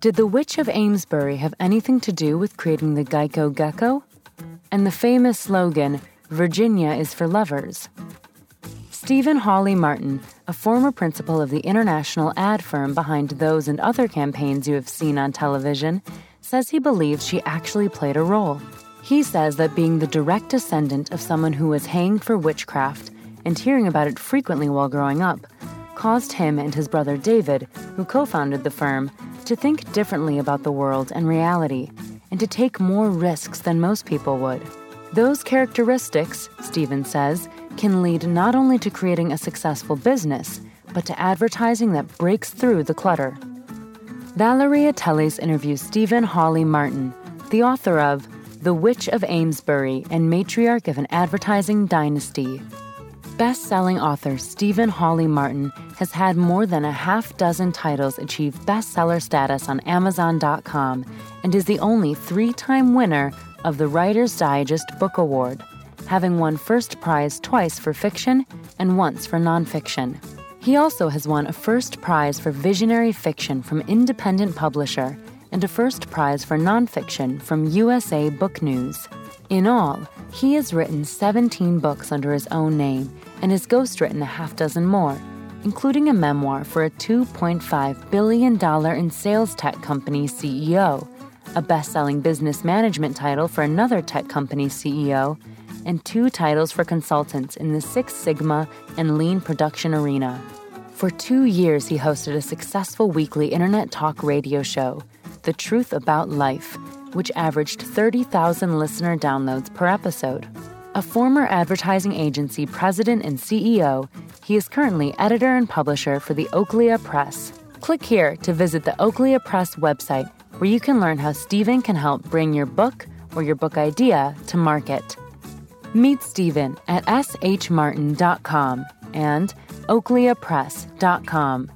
Did the Witch of Amesbury have anything to do with creating the Geico Gecko? and the famous slogan, Virginia is for lovers. Stephen Hawley Martin, a former principal of the international ad firm behind those and other campaigns you have seen on television, says he believes she actually played a role. He says that being the direct descendant of someone who was hanged for witchcraft and hearing about it frequently while growing up caused him and his brother David, who co founded the firm, to think differently about the world and reality and to take more risks than most people would. Those characteristics, Stephen says, can lead not only to creating a successful business, but to advertising that breaks through the clutter. Valeria Teles interviews Stephen Hawley Martin, the author of The Witch of Amesbury and matriarch of an advertising dynasty. Best selling author Stephen Hawley Martin has had more than a half dozen titles achieve bestseller status on Amazon.com and is the only three time winner of the Writer's Digest Book Award, having won first prize twice for fiction and once for nonfiction. He also has won a first prize for visionary fiction from Independent Publisher and a first prize for nonfiction from USA Book News. In all, he has written 17 books under his own name and has ghostwritten a half dozen more, including a memoir for a $2.5 billion in sales tech company CEO a best selling business management title for another tech company CEO, and two titles for consultants in the Six Sigma and lean production arena. For two years, he hosted a successful weekly internet talk radio show, The Truth About Life, which averaged 30,000 listener downloads per episode. A former advertising agency president and CEO, he is currently editor and publisher for the Oaklea Press. Click here to visit the Oaklea Press website where you can learn how Stephen can help bring your book or your book idea to market. Meet Stephen at shmartin.com and oakleapress.com.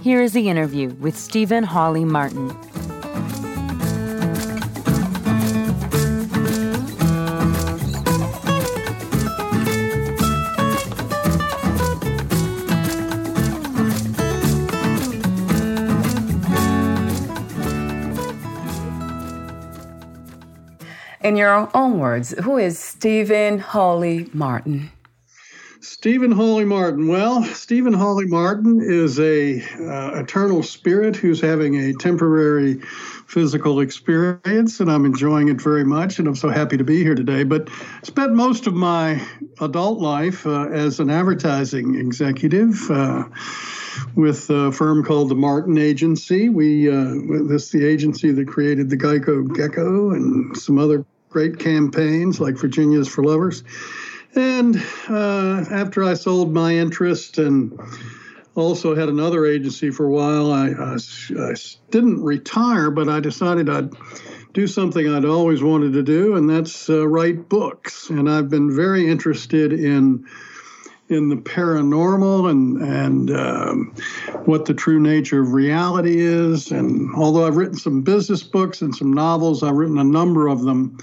Here is the interview with Stephen Hawley Martin. In your own words, who is Stephen Hawley Martin? Stephen Hawley Martin. Well, Stephen Hawley Martin is a uh, eternal spirit who's having a temporary physical experience, and I'm enjoying it very much, and I'm so happy to be here today. But spent most of my adult life uh, as an advertising executive. Uh, with a firm called the Martin Agency. We uh, this is the agency that created the Geico Gecko and some other great campaigns like Virginia's for Lovers. And uh, after I sold my interest and also had another agency for a while, I, I, I didn't retire, but I decided I'd do something I'd always wanted to do, and that's uh, write books. And I've been very interested in in the paranormal and and um, what the true nature of reality is. And although I've written some business books and some novels, I've written a number of them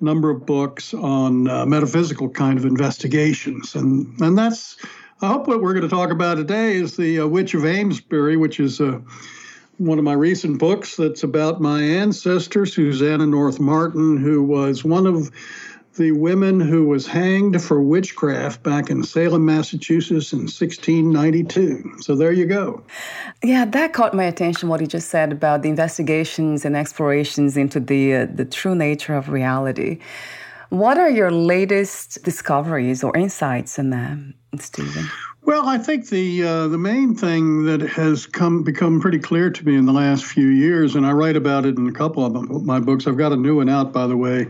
number of books on uh, metaphysical kind of investigations, and and that's I hope what we're going to talk about today is the uh, Witch of Amesbury, which is uh, one of my recent books that's about my ancestor Susanna North Martin, who was one of the woman who was hanged for witchcraft back in Salem, Massachusetts in 1692. So there you go. Yeah, that caught my attention what you just said about the investigations and explorations into the uh, the true nature of reality. What are your latest discoveries or insights in that, Stephen? Well, I think the uh, the main thing that has come become pretty clear to me in the last few years, and I write about it in a couple of my books. I've got a new one out, by the way,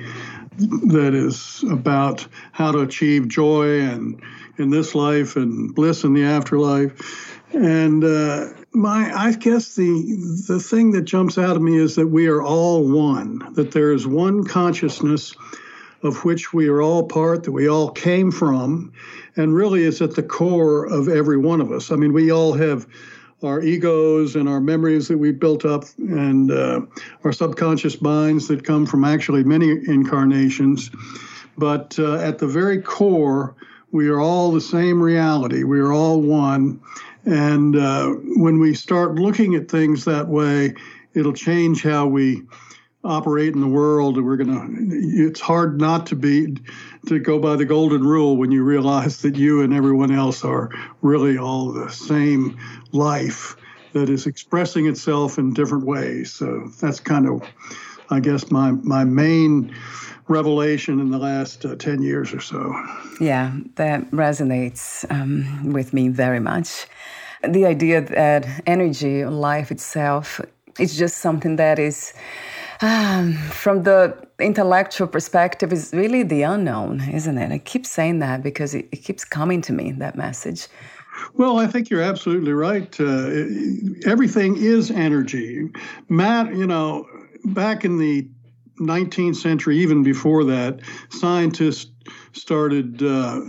that is about how to achieve joy and in this life and bliss in the afterlife. And uh, my, I guess the the thing that jumps out at me is that we are all one. That there is one consciousness of which we are all part, that we all came from, and really is at the core of every one of us. I mean, we all have our egos and our memories that we've built up and uh, our subconscious minds that come from actually many incarnations. But uh, at the very core, we are all the same reality. We are all one. And uh, when we start looking at things that way, it'll change how we operate in the world. We're gonna. It's hard not to be to go by the golden rule when you realize that you and everyone else are really all the same life that is expressing itself in different ways. So that's kind of, I guess, my my main revelation in the last uh, 10 years or so. Yeah, that resonates um, with me very much. The idea that energy, life itself, is just something that is um, from the intellectual perspective, is really the unknown, isn't it? I keep saying that because it, it keeps coming to me, that message. Well, I think you're absolutely right. Uh, everything is energy. Matt, you know, back in the 19th century, even before that, scientists started uh,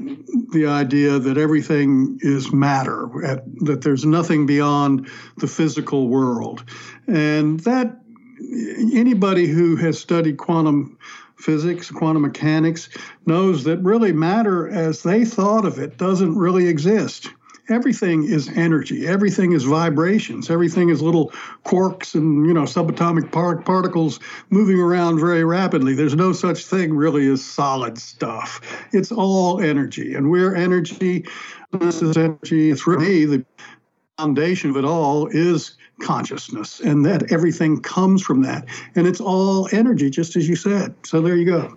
the idea that everything is matter, that there's nothing beyond the physical world. And that anybody who has studied quantum physics, quantum mechanics, knows that really matter as they thought of it doesn't really exist. Everything is energy. Everything is vibrations. Everything is little quarks and you know subatomic par- particles moving around very rapidly. There's no such thing really as solid stuff. It's all energy, and we're energy. This is energy. It's really the foundation of it all is consciousness and that everything comes from that. And it's all energy just as you said. So there you go.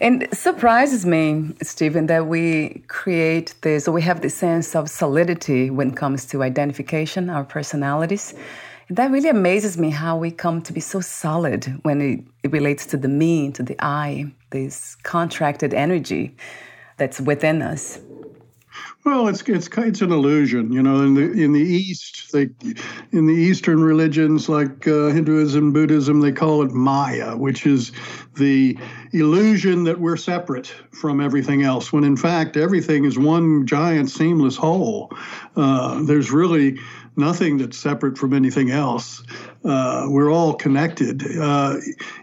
And surprises me stephen that we create this we have this sense of solidity when it comes to identification our personalities. That really amazes me how we come to be so solid when it, it relates to the me to the i this contracted energy that's within us well, it's it's it's an illusion, you know. In the in the East, they in the Eastern religions like uh, Hinduism, Buddhism, they call it Maya, which is the illusion that we're separate from everything else. When in fact, everything is one giant seamless whole. Uh, there's really nothing that's separate from anything else. Uh, we're all connected. Uh,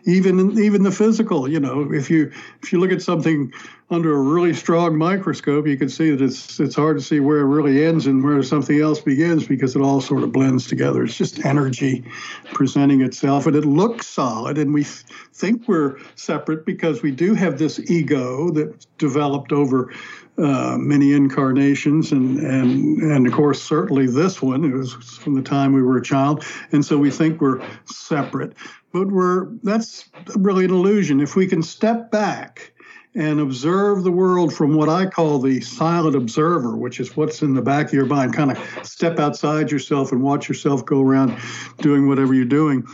even even the physical. You know, if you if you look at something under a really strong microscope, you can see that it's it's hard to see where it really ends and where something else begins because it all sort of blends together. It's just energy presenting itself, and it looks solid. And we th- think we're separate because we do have this ego that developed over uh, many incarnations, and and and of course, certainly this one. It was from the time we were a child, and so we think we're separate. But we're that's really an illusion. If we can step back and observe the world from what I call the silent observer, which is what's in the back of your mind. Kind of step outside yourself and watch yourself go around doing whatever you're doing.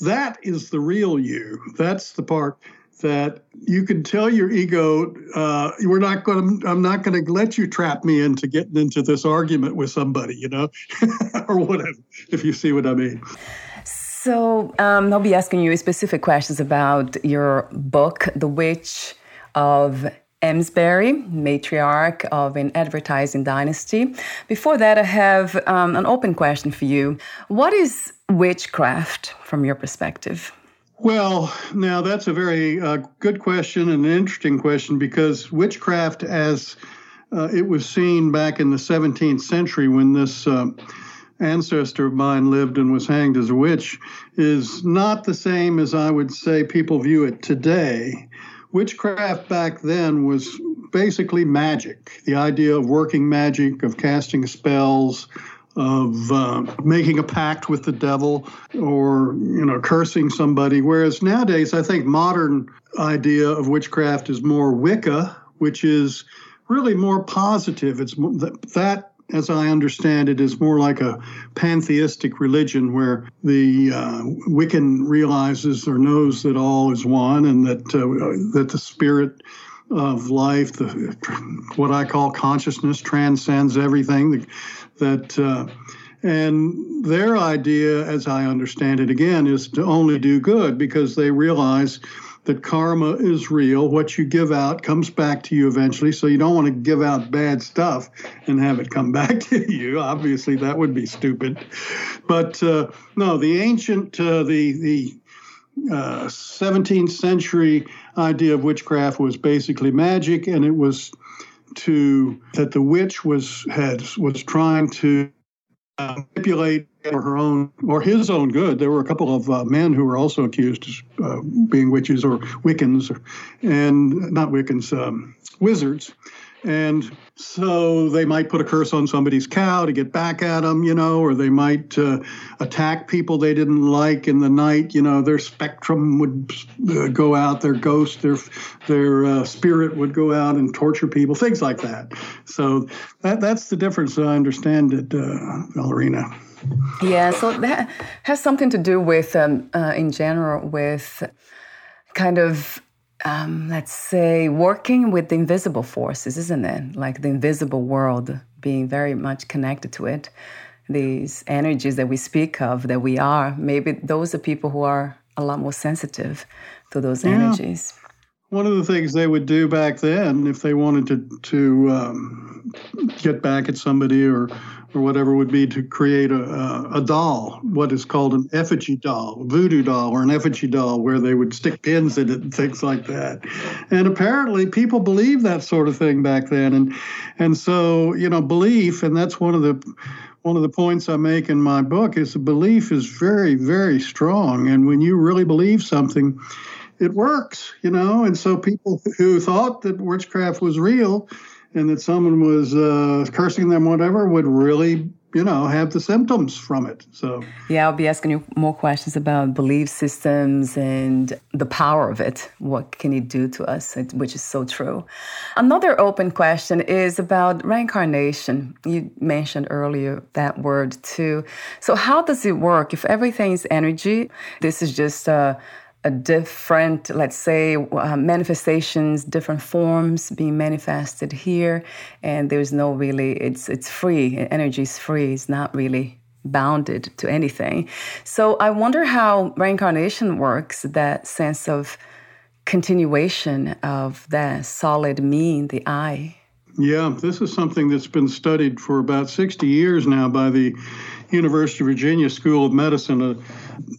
That is the real you. That's the part that you can tell your ego, uh, "We're not going. I'm not going to let you trap me into getting into this argument with somebody," you know, or whatever. If you see what I mean. So um, I'll be asking you specific questions about your book, The Witch of Amesbury, matriarch of an advertising dynasty. Before that, I have um, an open question for you. What is witchcraft from your perspective? Well, now that's a very uh, good question and an interesting question because witchcraft, as uh, it was seen back in the 17th century when this uh, ancestor of mine lived and was hanged as a witch, is not the same as I would say people view it today witchcraft back then was basically magic. The idea of working magic, of casting spells, of uh, making a pact with the devil or you know cursing somebody whereas nowadays i think modern idea of witchcraft is more wicca which is really more positive it's that as I understand it, is more like a pantheistic religion where the uh, Wiccan realizes or knows that all is one and that uh, that the spirit of life, the what I call consciousness, transcends everything. That uh, and their idea, as I understand it, again, is to only do good because they realize that karma is real. What you give out comes back to you eventually. So you don't want to give out bad stuff and have it come back to you. Obviously, that would be stupid. But uh, no, the ancient, uh, the the uh, 17th century idea of witchcraft was basically magic, and it was to that the witch was had was trying to uh, manipulate for her own or his own good. There were a couple of uh, men who were also accused of uh, being witches or Wiccans, and not Wiccans, um, wizards. And so they might put a curse on somebody's cow to get back at them, you know, or they might uh, attack people they didn't like in the night. You know, their spectrum would uh, go out, their ghost, their their uh, spirit would go out and torture people, things like that. So that that's the difference. I understand it, uh, Valerina. Yeah, so that has something to do with, um, uh, in general, with kind of um, let's say, working with the invisible forces, isn't it? Like the invisible world, being very much connected to it. These energies that we speak of, that we are, maybe those are people who are a lot more sensitive to those yeah. energies. One of the things they would do back then, if they wanted to to um, get back at somebody or or whatever would be to create a, a, doll, what is called an effigy doll, a voodoo doll, or an effigy doll, where they would stick pins in it and things like that. And apparently, people believed that sort of thing back then, and and so you know, belief, and that's one of the one of the points I make in my book is belief is very, very strong, and when you really believe something. It works, you know, and so people who thought that witchcraft was real, and that someone was uh, cursing them, whatever, would really, you know, have the symptoms from it. So, yeah, I'll be asking you more questions about belief systems and the power of it. What can it do to us, which is so true. Another open question is about reincarnation. You mentioned earlier that word too. So, how does it work? If everything is energy, this is just a a different, let's say, uh, manifestations, different forms being manifested here, and there's no really, it's it's free. Energy is free. It's not really bounded to anything. So I wonder how reincarnation works. That sense of continuation of that solid me the I. Yeah, this is something that's been studied for about 60 years now by the University of Virginia School of Medicine, a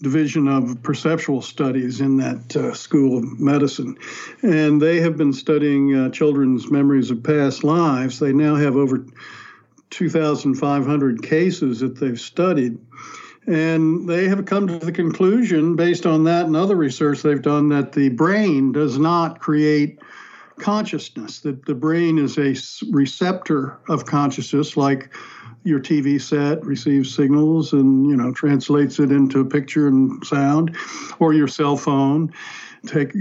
division of perceptual studies in that uh, School of Medicine. And they have been studying uh, children's memories of past lives. They now have over 2,500 cases that they've studied. And they have come to the conclusion, based on that and other research they've done, that the brain does not create consciousness, that the brain is a receptor of consciousness, like your TV set receives signals and you know translates it into a picture and sound, or your cell phone take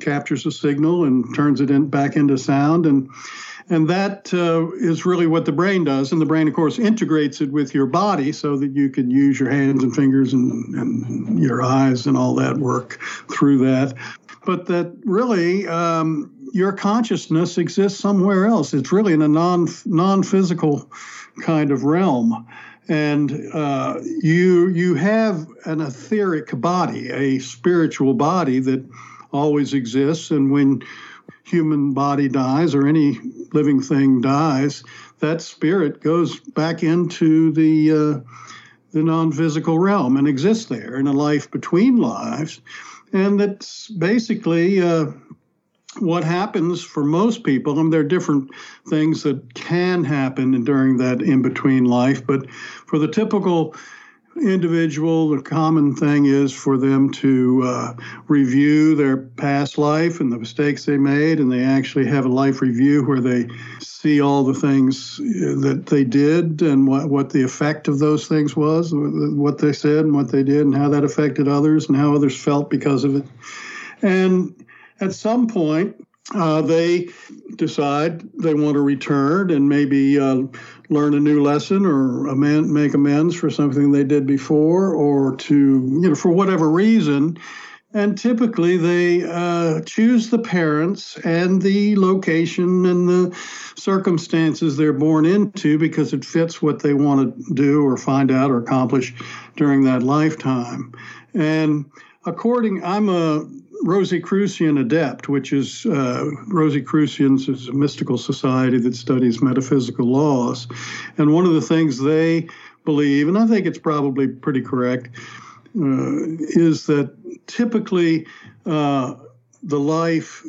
captures a signal and turns it in back into sound and and that uh, is really what the brain does and the brain of course integrates it with your body so that you can use your hands and fingers and, and your eyes and all that work through that. But that really um, your consciousness exists somewhere else. It's really in a non non-physical kind of realm. And uh, you you have an etheric body, a spiritual body that always exists. And when human body dies or any living thing dies, that spirit goes back into the uh, the non-physical realm and exists there in a life between lives, and that's basically uh, what happens for most people, and there are different things that can happen during that in between life, but for the typical individual, the common thing is for them to uh, review their past life and the mistakes they made, and they actually have a life review where they see all the things uh, that they did and what, what the effect of those things was, what they said and what they did, and how that affected others and how others felt because of it. And at some point, uh, they decide they want to return and maybe uh, learn a new lesson or amend, make amends for something they did before or to, you know, for whatever reason. And typically they uh, choose the parents and the location and the circumstances they're born into because it fits what they want to do or find out or accomplish during that lifetime. And according, I'm a Rosicrucian adept, which is uh, Rosicrucians is a mystical society that studies metaphysical laws, and one of the things they believe, and I think it's probably pretty correct, uh, is that typically uh, the life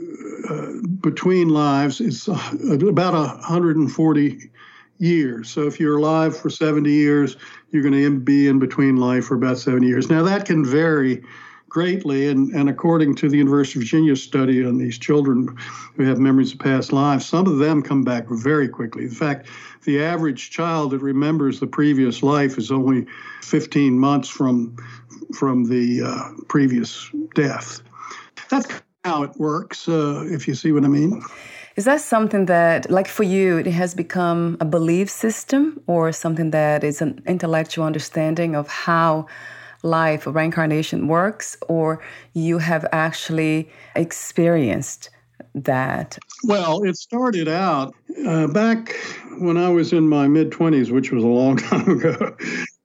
uh, between lives is uh, about 140 years. So if you're alive for 70 years, you're going to be in between life for about 70 years. Now that can vary greatly. And, and according to the University of Virginia study on these children who have memories of past lives, some of them come back very quickly. In fact, the average child that remembers the previous life is only 15 months from from the uh, previous death. That's how it works, uh, if you see what I mean. Is that something that, like for you, it has become a belief system or something that is an intellectual understanding of how life reincarnation works, or you have actually experienced that? Well, it started out uh, back when I was in my mid 20s, which was a long time ago.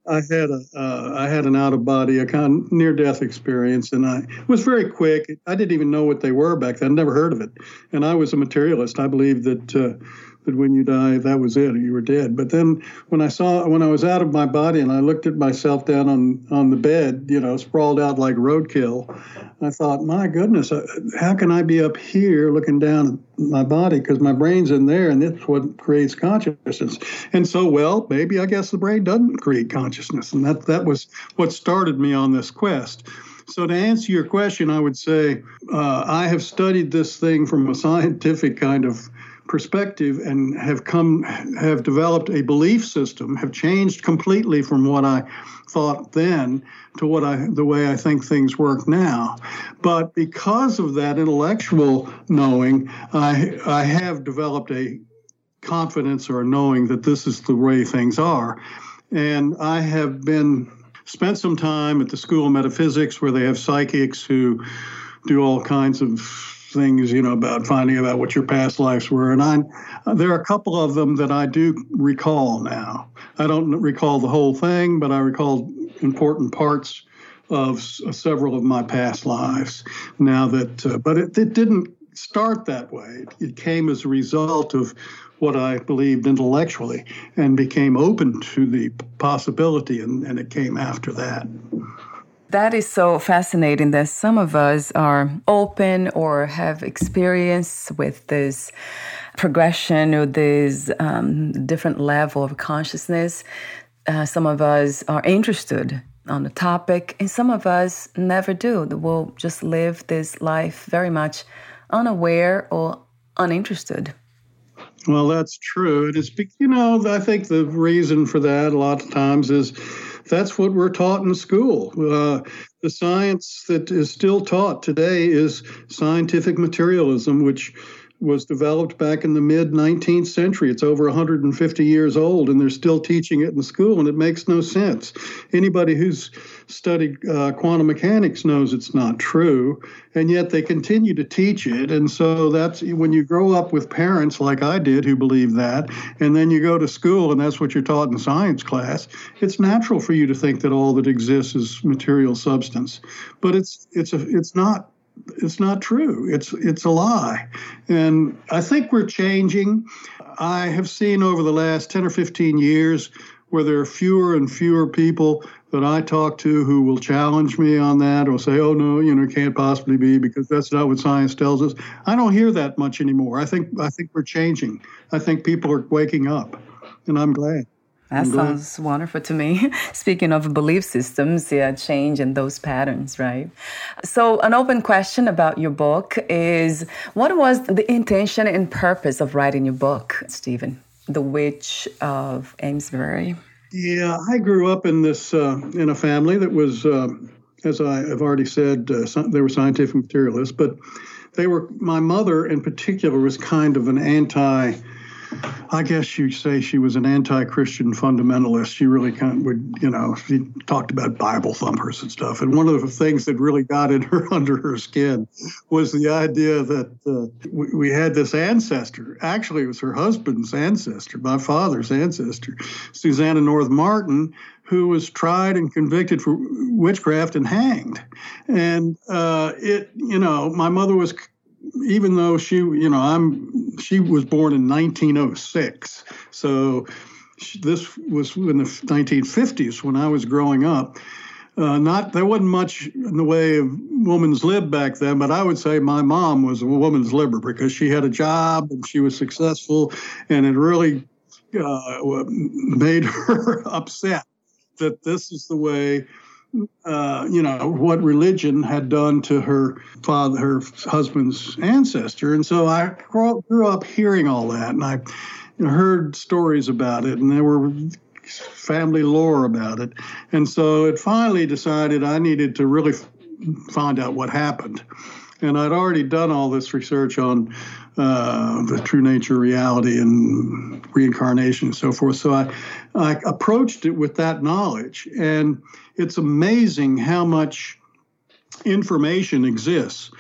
I had a uh, I had an out of body, a kind of near death experience, and I was very quick. I didn't even know what they were back then. Never heard of it, and I was a materialist. I believed that. Uh, that when you die, that was it, you were dead. But then when I saw, when I was out of my body and I looked at myself down on, on the bed, you know, sprawled out like roadkill, I thought, my goodness, uh, how can I be up here looking down at my body? Because my brain's in there and that's what creates consciousness. And so, well, maybe I guess the brain doesn't create consciousness. And that, that was what started me on this quest. So, to answer your question, I would say uh, I have studied this thing from a scientific kind of perspective and have come have developed a belief system have changed completely from what i thought then to what i the way i think things work now. But because of that intellectual knowing i i have developed a confidence or a knowing that this is the way things are. And i have been spent some time at the school of metaphysics where they have psychics who do all kinds of things, you know, about finding about what your past lives were. And I, there are a couple of them that I do recall now. I don't recall the whole thing, but I recall important parts of several of my past lives. Now that, uh, but it, it didn't start that way. It came as a result of what I believed intellectually and became open to the possibility, and, and it came after that. That is so fascinating that some of us are open or have experience with this progression or this um, different level of consciousness. Uh, some of us are interested on the topic, and some of us never do. We'll just live this life very much unaware or uninterested. Well, that's true. It is, you know, I think the reason for that a lot of times is that's what we're taught in school. Uh, the science that is still taught today is scientific materialism, which was developed back in the mid 19th century. It's over 150 years old, and they're still teaching it in school, and it makes no sense. Anybody who's studied uh, quantum mechanics knows it's not true, and yet they continue to teach it. And so that's when you grow up with parents like I did who believe that, and then you go to school and that's what you're taught in science class. It's natural for you to think that all that exists is material substance, but it's it's a, it's not it's not true. It's it's a lie. And I think we're changing. I have seen over the last 10 or 15 years where there are fewer and fewer people that I talk to who will challenge me on that or say, oh no, you know, it can't possibly be because that's not what science tells us. I don't hear that much anymore. I think I think we're changing. I think people are waking up, and I'm glad. That sounds wonderful to me. Speaking of belief systems, yeah, change and those patterns, right? So, an open question about your book is what was the intention and purpose of writing your book, Stephen? The Witch of Amesbury. Yeah, I grew up in this uh, in a family that was, uh, as I have already said, uh, they were scientific materialists, but they were. My mother, in particular, was kind of an anti I guess you'd say she was an anti-Christian fundamentalist. She really kind of would, you know, she talked about Bible thumpers and stuff. And one of the things that really got in her under her skin was the idea that uh, we, we, had this ancestor. Actually, it was her husband's ancestor, my father's ancestor, Susanna North Martin, who was tried and convicted for witchcraft and hanged. And uh, it, you know, my mother was even though she, you know, I'm, she was born in 1906. So this was in the 1950s when I was growing up. Uh, not there wasn't much in the way of woman's lib back then, but I would say my mom was a woman's libber because she had a job and she was successful, and it really uh, made her upset that this is the way uh, you know what religion had done to her father, her husband's ancestor, and so I grew up hearing all that, and I heard stories about it, and there were family lore about it, and so it finally decided I needed to really find out what happened, and I'd already done all this research on uh, the true nature, reality, and reincarnation, and so forth. So I, I approached it with that knowledge, and it's amazing how much information exists.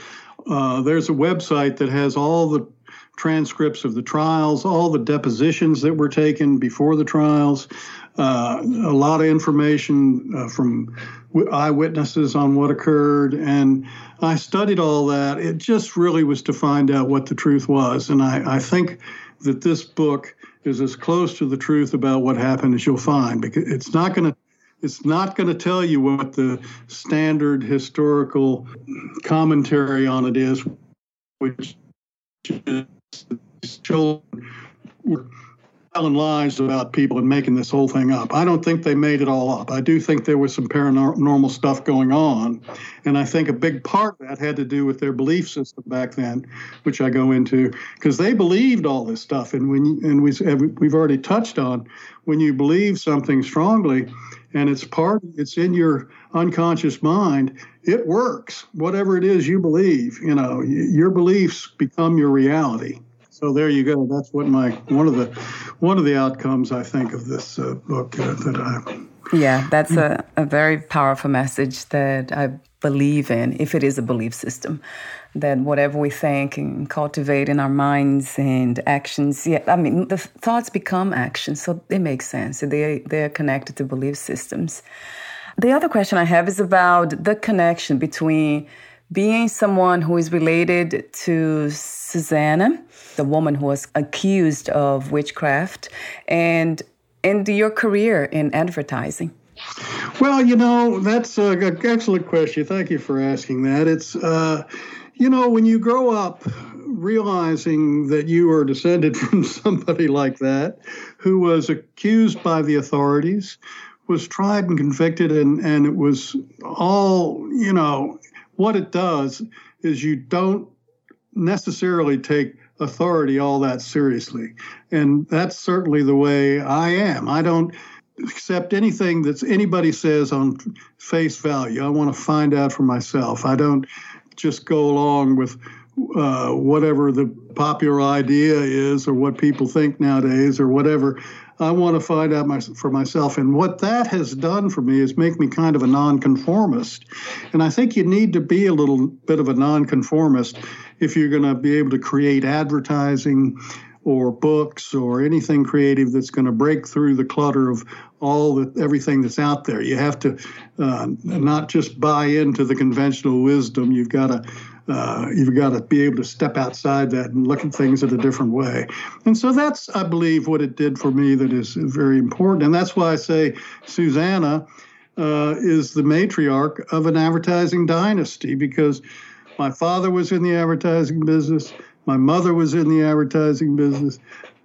Uh, there's a website that has all the transcripts of the trials, all the depositions that were taken before the trials, uh, a lot of information uh, from eyewitnesses on what occurred. And I studied all that. It just really was to find out what the truth was. And I, I think that this book is as close to the truth about what happened as you'll find because it's not going to it's not going to tell you what the standard historical commentary on it is, which children were telling lies about people and making this whole thing up. I don't think they made it all up. I do think there was some paranormal stuff going on, and I think a big part of that had to do with their belief system back then, which I go into because they believed all this stuff. And when you, and we we've already touched on when you believe something strongly, and it's part it's in your unconscious mind it works whatever it is you believe you know your beliefs become your reality so there you go that's what my one of the one of the outcomes i think of this uh, book uh, that i yeah that's a, a very powerful message that i believe in if it is a belief system that whatever we think and cultivate in our minds and actions, yeah, I mean, the thoughts become actions, so it makes sense. They, they're connected to belief systems. The other question I have is about the connection between being someone who is related to Susanna, the woman who was accused of witchcraft, and and your career in advertising. Well, you know, that's an excellent question. Thank you for asking that. It's uh, you know, when you grow up realizing that you are descended from somebody like that, who was accused by the authorities, was tried and convicted, and, and it was all, you know, what it does is you don't necessarily take authority all that seriously. And that's certainly the way I am. I don't accept anything that anybody says on face value. I want to find out for myself. I don't just go along with uh, whatever the popular idea is or what people think nowadays or whatever. I want to find out my, for myself. And what that has done for me is make me kind of a nonconformist. And I think you need to be a little bit of a nonconformist if you're going to be able to create advertising or books or anything creative that's going to break through the clutter of all the everything that's out there. You have to uh, not just buy into the conventional wisdom. You've got to uh, you've got to be able to step outside that and look at things in a different way. And so that's, I believe, what it did for me that is very important. And that's why I say Susanna uh, is the matriarch of an advertising dynasty because my father was in the advertising business, my mother was in the advertising business,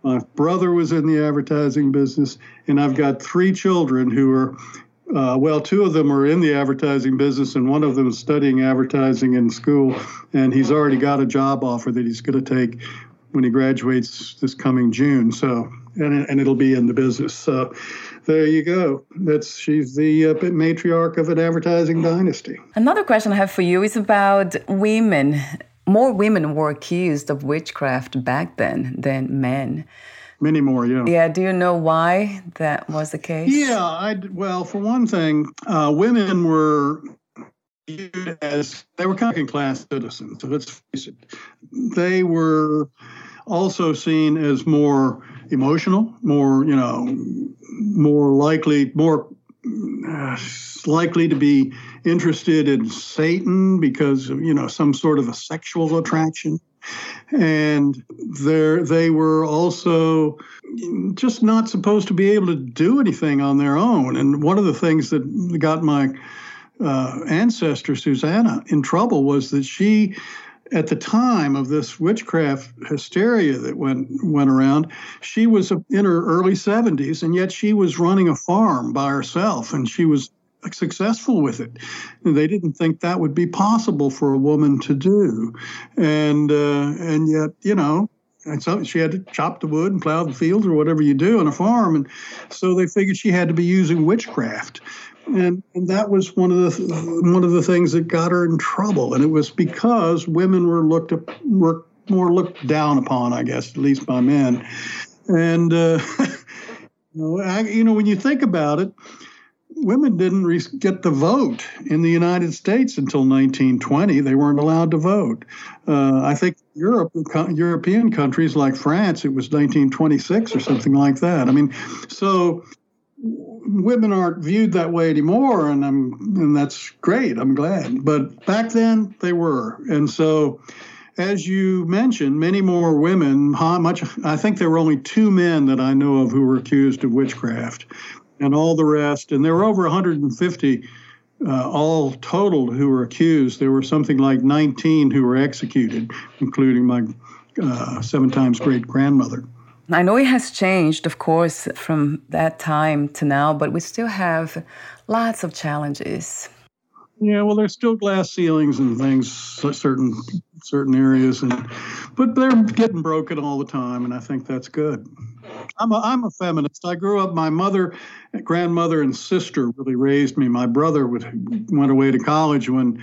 My brother was in the advertising business, and I've got three children who are uh, well, two of them are in the advertising business, and one of them is studying advertising in school, and he's already got a job offer that he's going to take when he graduates this coming June. So, and, and it'll be in the business. So, there you go. That's she's the uh, matriarch of an advertising dynasty. Another question I have for you is about women. More women were accused of witchcraft back then than men. Many more, yeah. Yeah. Do you know why that was the case? Yeah. I well, for one thing, uh, women were viewed as they were second class citizens. So let's face it, they were also seen as more emotional, more you know, more likely, more uh, likely to be interested in Satan because of you know some sort of a sexual attraction and there they were also just not supposed to be able to do anything on their own. And one of the things that got my uh, ancestor Susanna in trouble was that she at the time of this witchcraft hysteria that went went around, she was in her early 70s, and yet she was running a farm by herself, and she was successful with it. They didn't think that would be possible for a woman to do, and uh, and yet you know. And so she had to chop the wood and plow the fields or whatever you do on a farm, and so they figured she had to be using witchcraft, and, and that was one of the one of the things that got her in trouble, and it was because women were looked up, were more looked down upon, I guess, at least by men, and uh, you know when you think about it, women didn't re- get the vote in the United States until 1920. They weren't allowed to vote. Uh, I think Europe, European countries like France, it was 1926 or something like that. I mean, so women aren't viewed that way anymore, and I'm and that's great. I'm glad. But back then they were, and so. As you mentioned, many more women. Much, I think there were only two men that I know of who were accused of witchcraft and all the rest. And there were over 150 uh, all totaled who were accused. There were something like 19 who were executed, including my uh, seven times great grandmother. I know it has changed, of course, from that time to now, but we still have lots of challenges. Yeah, well, there's still glass ceilings and things, certain certain areas, and but they're getting broken all the time, and I think that's good. I'm a, I'm a feminist. I grew up. My mother, grandmother, and sister really raised me. My brother would, went away to college when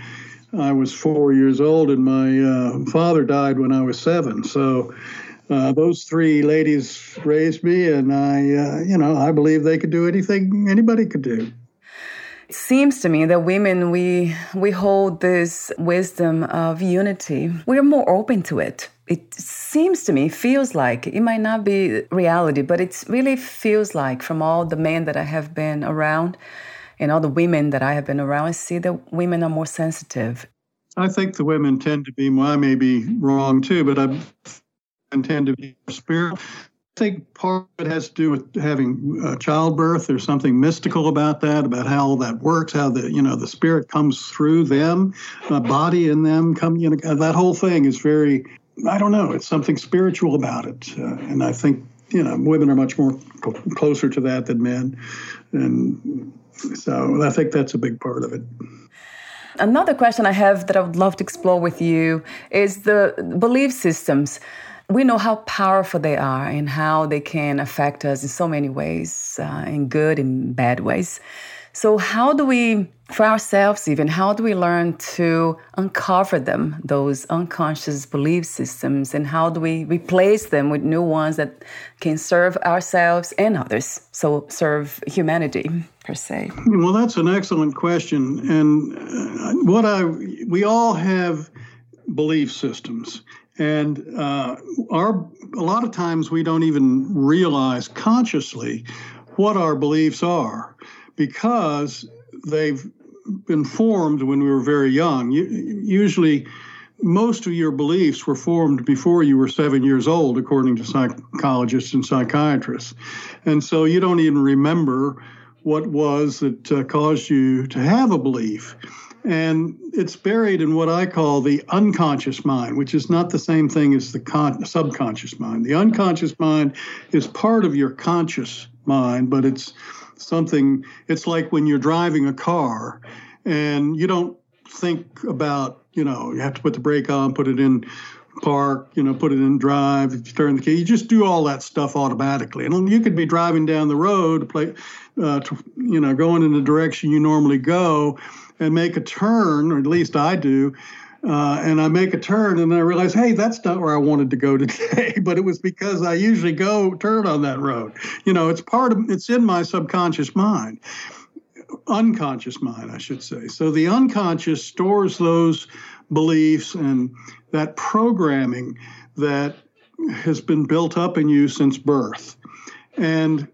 I was four years old, and my uh, father died when I was seven. So. Uh, those three ladies raised me, and I, uh, you know, I believe they could do anything anybody could do. It seems to me that women we we hold this wisdom of unity. We're more open to it. It seems to me, feels like it might not be reality, but it really feels like from all the men that I have been around and all the women that I have been around, I see that women are more sensitive. I think the women tend to be. Well, I may be wrong too, but I tend to be spiritual. I think part of it has to do with having uh, childbirth. There's something mystical about that, about how that works, how the you know the spirit comes through them, a body in them. Come, you know, that whole thing is very. I don't know. It's something spiritual about it, uh, and I think you know women are much more closer to that than men, and so I think that's a big part of it. Another question I have that I would love to explore with you is the belief systems we know how powerful they are and how they can affect us in so many ways, uh, in good and bad ways. So, how do we, for ourselves even, how do we learn to uncover them, those unconscious belief systems, and how do we replace them with new ones that can serve ourselves and others? So, serve humanity per se. Well, that's an excellent question. And uh, what I, we all have belief systems and uh, our a lot of times we don't even realize consciously what our beliefs are because they've been formed when we were very young. usually, most of your beliefs were formed before you were seven years old, according to psychologists and psychiatrists. And so you don't even remember what was that uh, caused you to have a belief. And it's buried in what I call the unconscious mind, which is not the same thing as the con- subconscious mind. The unconscious mind is part of your conscious mind, but it's something, it's like when you're driving a car and you don't think about, you know, you have to put the brake on, put it in park, you know, put it in drive, if you turn the key. You just do all that stuff automatically. And you could be driving down the road, play, uh, to, you know, going in the direction you normally go, and make a turn, or at least I do. Uh, and I make a turn, and I realize, hey, that's not where I wanted to go today. but it was because I usually go turn on that road. You know, it's part of it's in my subconscious mind, unconscious mind, I should say. So the unconscious stores those beliefs and that programming that has been built up in you since birth, and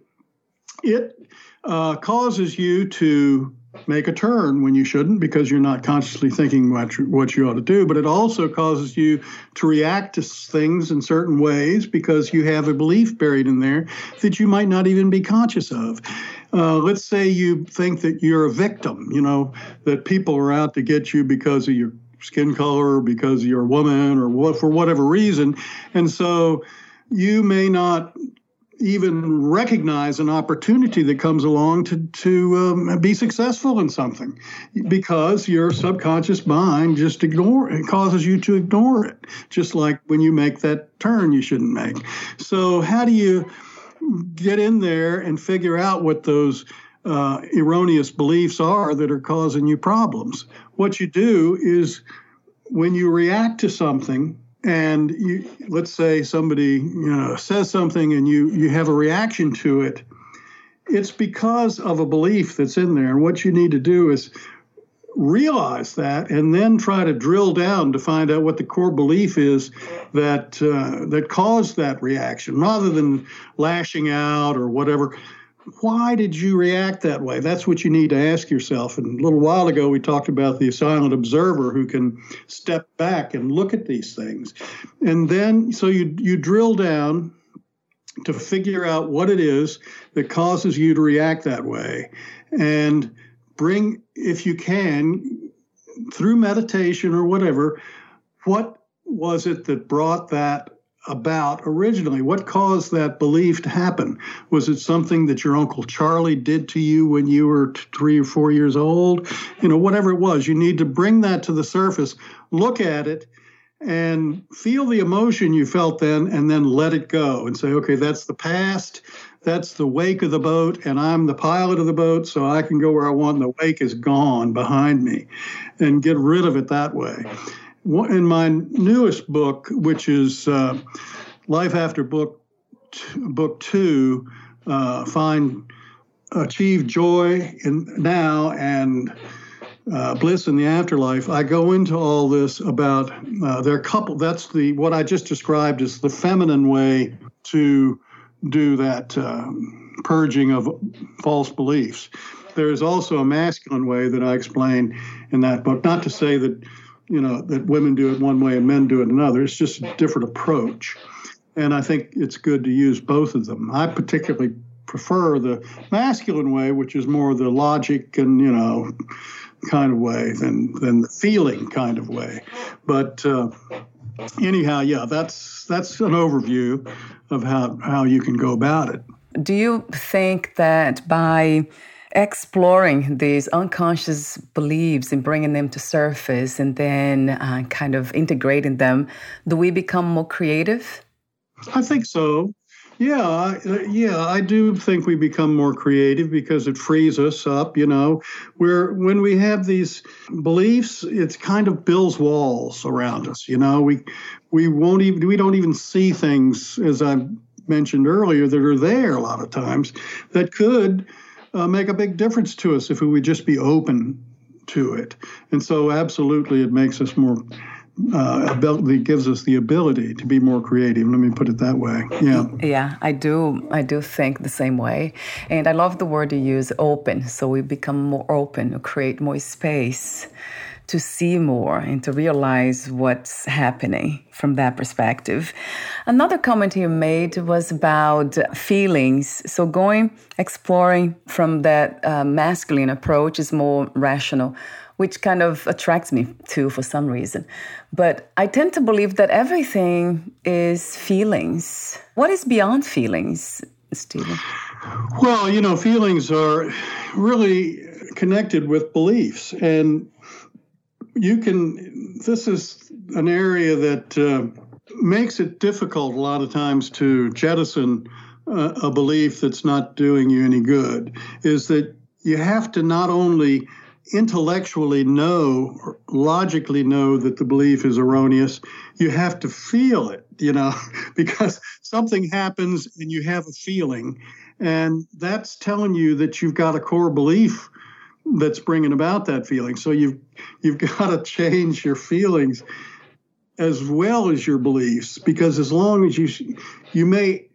it uh, causes you to make a turn when you shouldn't because you're not consciously thinking what you, what you ought to do. But it also causes you to react to things in certain ways because you have a belief buried in there that you might not even be conscious of. Uh, let's say you think that you're a victim, you know, that people are out to get you because of your skin color, because you're a woman, or what for whatever reason, and so you may not even recognize an opportunity that comes along to to um, be successful in something because your subconscious mind just ignore it causes you to ignore it just like when you make that turn you shouldn't make. So how do you get in there and figure out what those uh, erroneous beliefs are that are causing you problems. What you do is when you react to something and you let's say somebody you know says something and you you have a reaction to it it's because of a belief that's in there. And what you need to do is realize that and then try to drill down to find out what the core belief is that uh, that caused that reaction rather than lashing out or whatever why did you react that way? That's what you need to ask yourself. And a little while ago, we talked about the silent observer who can step back and look at these things. And then, so you, you drill down to figure out what it is that causes you to react that way and bring, if you can, through meditation or whatever, what was it that brought that about originally? What caused that belief to happen? Was it something that your Uncle Charlie did to you when you were three or four years old? You know, whatever it was, you need to bring that to the surface, look at it, and feel the emotion you felt then, and then let it go and say, okay, that's the past. That's the wake of the boat, and I'm the pilot of the boat, so I can go where I want, and the wake is gone behind me, and get rid of it that way in my newest book, which is uh, Life After Book Book Two, uh, find achieve joy in now and uh, bliss in the afterlife. I go into all this about uh, their couple. That's the what I just described as the feminine way to do that um, purging of false beliefs. There is also a masculine way that I explain in that book. Not to say that you know that women do it one way and men do it another. It's just a different approach, and I think it's good to use both of them. I particularly prefer the masculine way, which is more the logic and you know kind of way than than the feeling kind of way. But uh, anyhow, yeah, that's that's an overview of how how you can go about it. Do you think that by exploring these unconscious beliefs and bringing them to surface and then uh, kind of integrating them do we become more creative? I think so. Yeah yeah i do think we become more creative because it frees us up you know. Where when we have these beliefs it's kind of builds walls around us you know. We we won't even we don't even see things as i mentioned earlier that are there a lot of times that could uh, make a big difference to us if we would just be open to it. And so, absolutely, it makes us more. Uh, ability gives us the ability to be more creative. Let me put it that way. Yeah. Yeah, I do. I do think the same way, and I love the word you use, open. So we become more open, create more space to see more and to realize what's happening from that perspective. Another comment you made was about feelings. So, going exploring from that uh, masculine approach is more rational, which kind of attracts me too for some reason. But I tend to believe that everything is feelings. What is beyond feelings, Stephen? Well, you know, feelings are really connected with beliefs. And you can, this is an area that uh, makes it difficult a lot of times to jettison uh, a belief that's not doing you any good, is that you have to not only intellectually know or logically know that the belief is erroneous you have to feel it you know because something happens and you have a feeling and that's telling you that you've got a core belief that's bringing about that feeling. So you've you've got to change your feelings as well as your beliefs because as long as you you may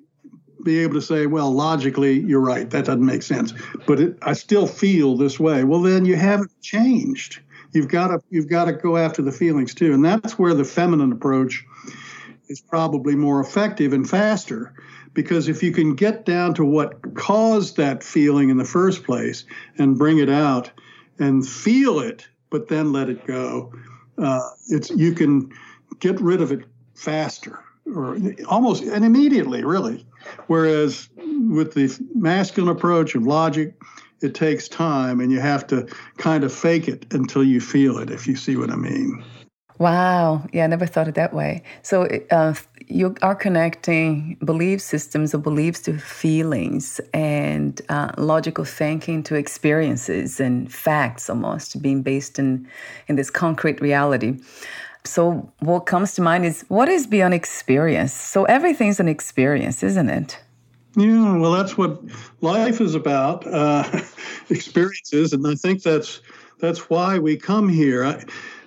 be able to say, well, logically, you're right. That doesn't make sense, but it, I still feel this way. Well, then you haven't changed. You've got to you've got to go after the feelings too, and that's where the feminine approach is probably more effective and faster because if you can get down to what caused that feeling in the first place and bring it out and feel it, but then let it go, uh, it's you can get rid of it faster or almost and immediately, really. Whereas with the masculine approach of logic, it takes time and you have to kind of fake it until you feel it, if you see what I mean. Wow. Yeah, I never thought it that way. So uh, you are connecting belief systems or beliefs to feelings and uh, logical thinking to experiences and facts almost being based in, in this concrete reality. So what comes to mind is what is beyond experience? So everything's an experience, isn't it? Yeah, well, that's what life is about, uh, experiences, and I think that's that's why we come here. I,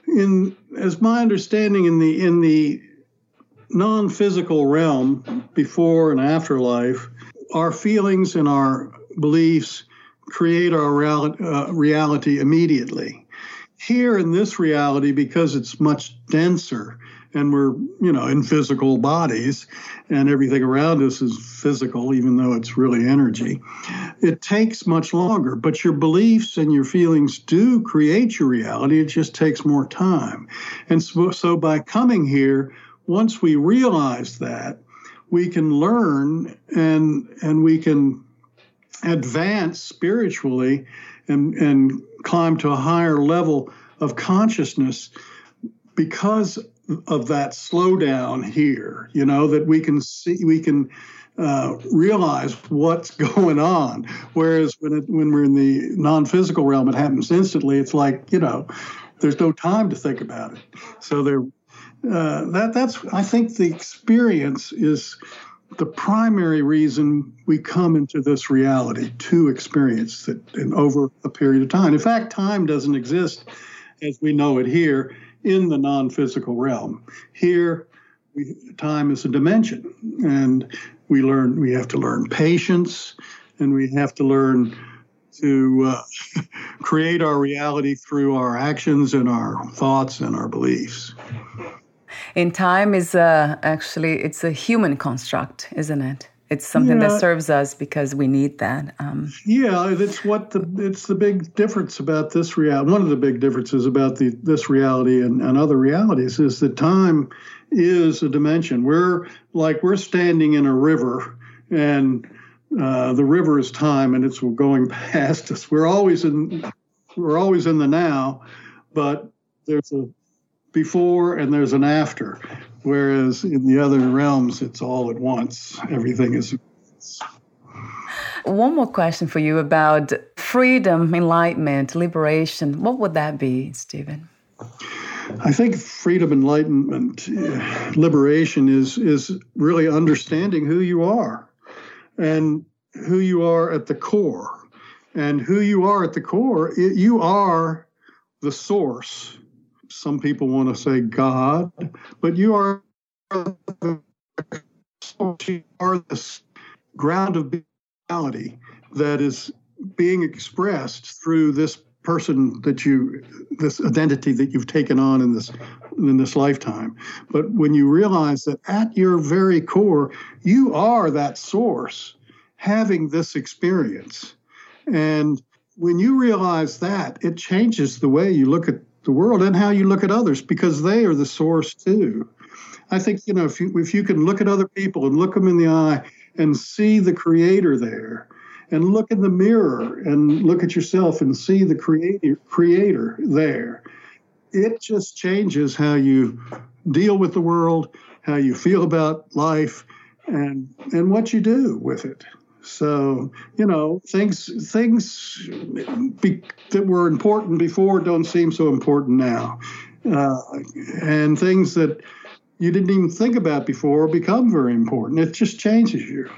in as my understanding in the in the non-physical realm before and after life our feelings and our beliefs create our reality, uh, reality immediately. Here in this reality because it's much denser and we're you know in physical bodies and everything around us is physical even though it's really energy. It takes much longer but your beliefs and your feelings do create your reality. It just takes more time. And so, so by coming here once we realize that we can learn and and we can advance spiritually and and climb to a higher level of consciousness because of that slowdown here, you know, that we can see, we can uh, realize what's going on. Whereas when it, when we're in the non-physical realm, it happens instantly. It's like you know, there's no time to think about it. So there, uh, that that's I think the experience is the primary reason we come into this reality to experience it in over a period of time. In fact, time doesn't exist as we know it here in the non physical realm. Here, time is a dimension, and we learn we have to learn patience, and we have to learn to uh, create our reality through our actions and our thoughts and our beliefs. In time is uh, actually it's a human construct, isn't it? It's something yeah. that serves us because we need that. Um, yeah, it's what the it's the big difference about this reality. One of the big differences about the this reality and, and other realities is that time is a dimension. We're like we're standing in a river, and uh, the river is time, and it's going past us. We're always in we're always in the now, but there's a before and there's an after. Whereas in the other realms, it's all at once. Everything is. One more question for you about freedom, enlightenment, liberation. What would that be, Stephen? I think freedom, enlightenment, liberation is is really understanding who you are, and who you are at the core, and who you are at the core. It, you are the source some people want to say God, but you are you are the ground of reality that is being expressed through this person that you this identity that you've taken on in this in this lifetime. But when you realize that at your very core you are that source having this experience. And when you realize that it changes the way you look at the world and how you look at others because they are the source too. I think you know if you if you can look at other people and look them in the eye and see the creator there and look in the mirror and look at yourself and see the creator creator there it just changes how you deal with the world how you feel about life and and what you do with it so you know things things be, that were important before don't seem so important now uh, and things that you didn't even think about before become very important it just changes you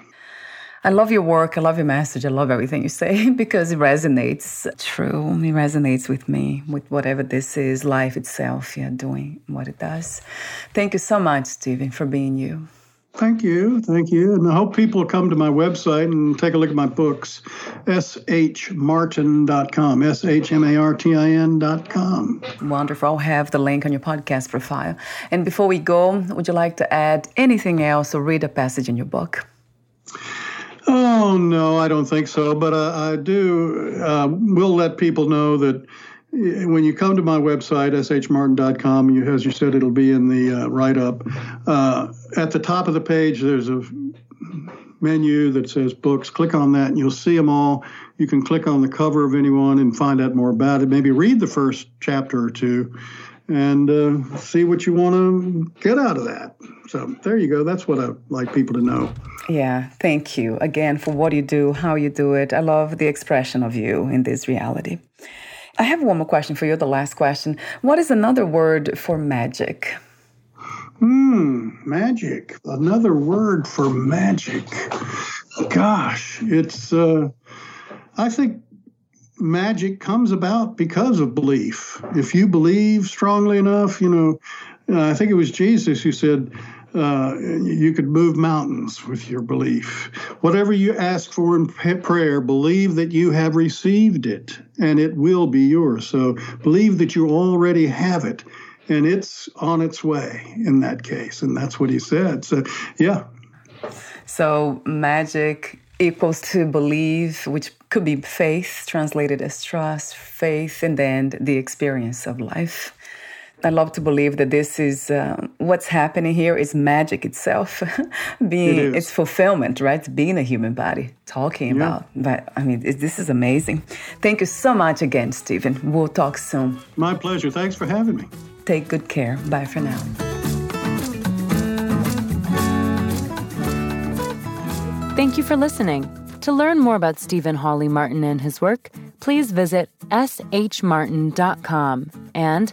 I love your work. I love your message. I love everything you say because it resonates. True. It resonates with me, with whatever this is, life itself, yeah, doing what it does. Thank you so much, Stephen, for being you. Thank you. Thank you. And I hope people come to my website and take a look at my books, shmartin.com, S H M A R T I N.com. Wonderful. I'll have the link on your podcast profile. And before we go, would you like to add anything else or read a passage in your book? Oh, no, I don't think so. But uh, I do, uh, will let people know that when you come to my website, shmartin.com, you, as you said, it'll be in the uh, write up. Uh, at the top of the page, there's a menu that says books. Click on that and you'll see them all. You can click on the cover of anyone and find out more about it. Maybe read the first chapter or two and uh, see what you want to get out of that. So there you go. That's what I like people to know. Yeah, thank you again for what you do, how you do it. I love the expression of you in this reality. I have one more question for you, the last question. What is another word for magic? Hmm, magic. Another word for magic. Gosh, it's, uh, I think magic comes about because of belief. If you believe strongly enough, you know, uh, I think it was Jesus who said, uh, you could move mountains with your belief. Whatever you ask for in prayer, believe that you have received it and it will be yours. So believe that you already have it and it's on its way in that case. And that's what he said. So, yeah. So, magic equals to believe, which could be faith, translated as trust, faith, and then the experience of life. I love to believe that this is uh, what's happening here is magic itself, being it it's fulfillment, right? Being a human body, talking yeah. about. But I mean, it, this is amazing. Thank you so much again, Stephen. We'll talk soon. My pleasure. Thanks for having me. Take good care. Bye for now. Thank you for listening. To learn more about Stephen Hawley Martin and his work, please visit shmartin.com and